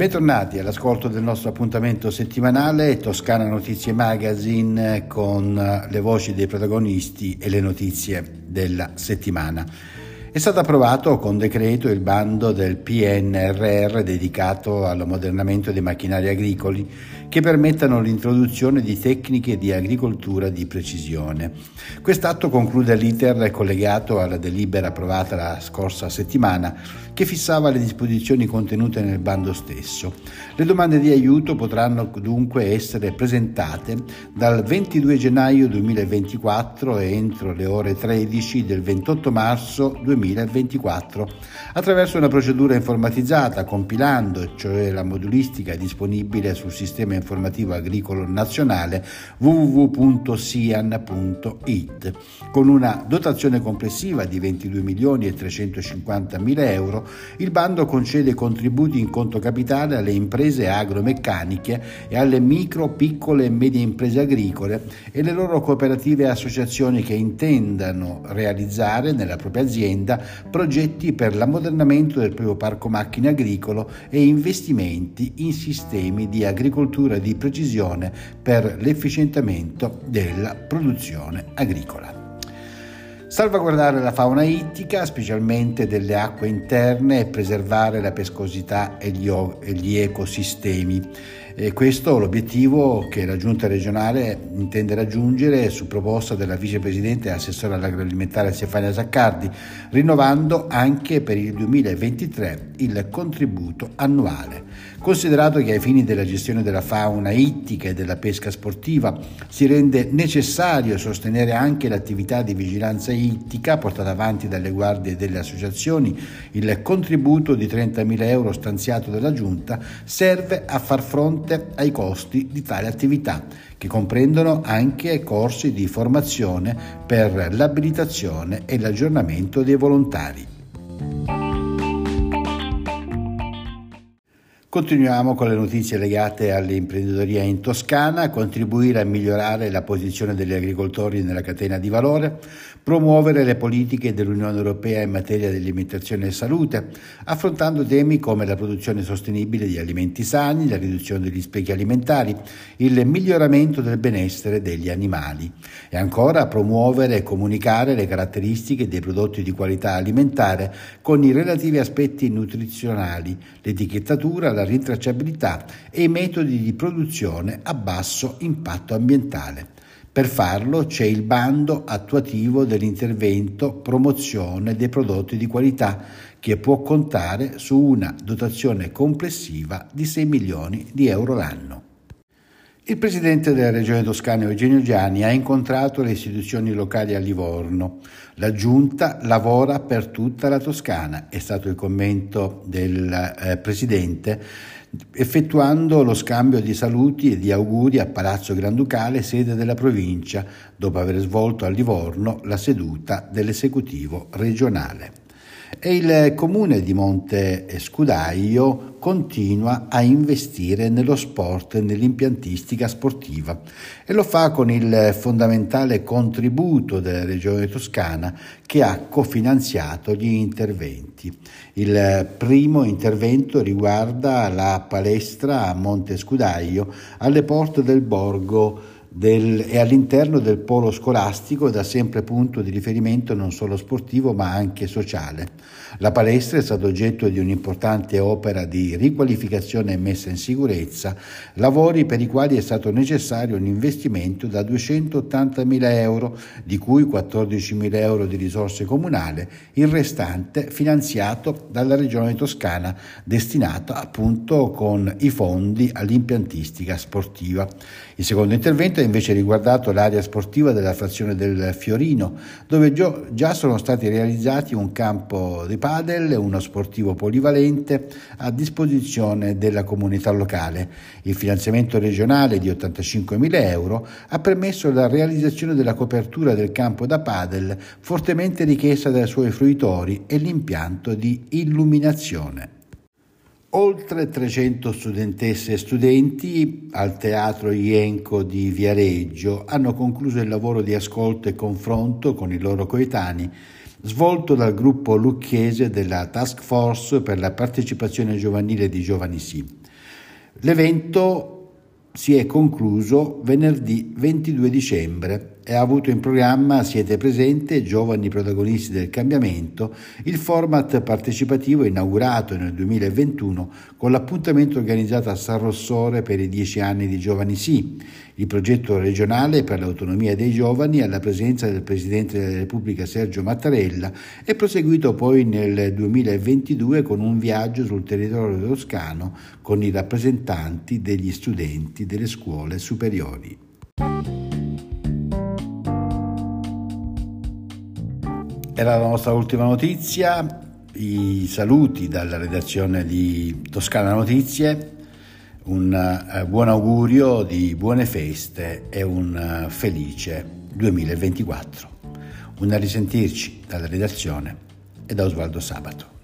Bentornati all'ascolto del nostro appuntamento settimanale Toscana Notizie Magazine con le voci dei protagonisti e le notizie della settimana. È stato approvato con decreto il bando del PNRR dedicato all'ammodernamento dei macchinari agricoli che permettano l'introduzione di tecniche di agricoltura di precisione. Quest'atto conclude l'iter collegato alla delibera approvata la scorsa settimana che fissava le disposizioni contenute nel bando stesso. Le domande di aiuto potranno dunque essere presentate dal 22 gennaio 2024 e entro le ore 13 del 28 marzo 2024 attraverso una procedura informatizzata compilando, cioè la modulistica disponibile sul sistema informativo agricolo nazionale www.sian.it con una dotazione complessiva di 22 milioni e 350 mila euro il bando concede contributi in conto capitale alle imprese agromeccaniche e alle micro, piccole e medie imprese agricole e le loro cooperative e associazioni che intendano realizzare nella propria azienda progetti per l'ammodernamento del proprio parco macchine agricolo e investimenti in sistemi di agricoltura di precisione per l'efficientamento della produzione agricola. Salvaguardare la fauna ittica, specialmente delle acque interne, e preservare la pescosità e gli ecosistemi. E questo è l'obiettivo che la Giunta regionale intende raggiungere su proposta della vicepresidente e assessore all'agroalimentare Stefania Zaccardi, rinnovando anche per il 2023 il contributo annuale. Considerato che ai fini della gestione della fauna ittica e della pesca sportiva si rende necessario sostenere anche l'attività di vigilanza ittica portata avanti dalle guardie e delle associazioni, il contributo di 30.000 euro stanziato dalla Giunta serve a far fronte ai costi di tale attività, che comprendono anche corsi di formazione per l'abilitazione e l'aggiornamento dei volontari. Continuiamo con le notizie legate all'imprenditoria in Toscana, contribuire a migliorare la posizione degli agricoltori nella catena di valore, promuovere le politiche dell'Unione Europea in materia di alimentazione e salute, affrontando temi come la produzione sostenibile di alimenti sani, la riduzione degli sprechi alimentari, il miglioramento del benessere degli animali. E ancora promuovere e comunicare le caratteristiche dei prodotti di qualità alimentare con i relativi aspetti nutrizionali, l'etichettatura, la rintracciabilità e i metodi di produzione a basso impatto ambientale. Per farlo c'è il bando attuativo dell'intervento promozione dei prodotti di qualità che può contare su una dotazione complessiva di 6 milioni di euro l'anno. Il presidente della regione toscana Eugenio Gianni ha incontrato le istituzioni locali a Livorno. La giunta lavora per tutta la Toscana, è stato il commento del eh, presidente, effettuando lo scambio di saluti e di auguri a Palazzo Granducale, sede della provincia, dopo aver svolto a Livorno la seduta dell'esecutivo regionale e il comune di Monte Scudaio continua a investire nello sport e nell'impiantistica sportiva e lo fa con il fondamentale contributo della regione toscana che ha cofinanziato gli interventi. Il primo intervento riguarda la palestra a Monte Scudaio alle porte del borgo del, è all'interno del polo scolastico da sempre punto di riferimento non solo sportivo ma anche sociale. La palestra è stata oggetto di un'importante opera di riqualificazione e messa in sicurezza, lavori per i quali è stato necessario un investimento da 280.000 euro, di cui 14.000 euro di risorse comunali, il restante finanziato dalla Regione Toscana, destinato appunto con i fondi all'impiantistica sportiva. Il secondo intervento ha invece riguardato l'area sportiva della frazione del Fiorino, dove già sono stati realizzati un campo di padel e uno sportivo polivalente a disposizione della comunità locale. Il finanziamento regionale di 85.000 euro ha permesso la realizzazione della copertura del campo da padel, fortemente richiesta dai suoi fruitori, e l'impianto di illuminazione. Oltre 300 studentesse e studenti al Teatro Ienco di Viareggio hanno concluso il lavoro di ascolto e confronto con i loro coetanei svolto dal gruppo lucchese della Task Force per la partecipazione giovanile di Giovani Sì. L'evento si è concluso venerdì 22 dicembre. E ha avuto in programma Siete presente, giovani protagonisti del cambiamento, il format partecipativo inaugurato nel 2021 con l'appuntamento organizzato a San Rossore per i dieci anni di Giovani Sì, il progetto regionale per l'autonomia dei giovani alla presenza del Presidente della Repubblica Sergio Mattarella è proseguito poi nel 2022 con un viaggio sul territorio toscano con i rappresentanti degli studenti delle scuole superiori. Era la nostra ultima notizia, i saluti dalla redazione di Toscana Notizie, un uh, buon augurio di buone feste e un uh, felice 2024. Un a risentirci dalla redazione e da Osvaldo Sabato.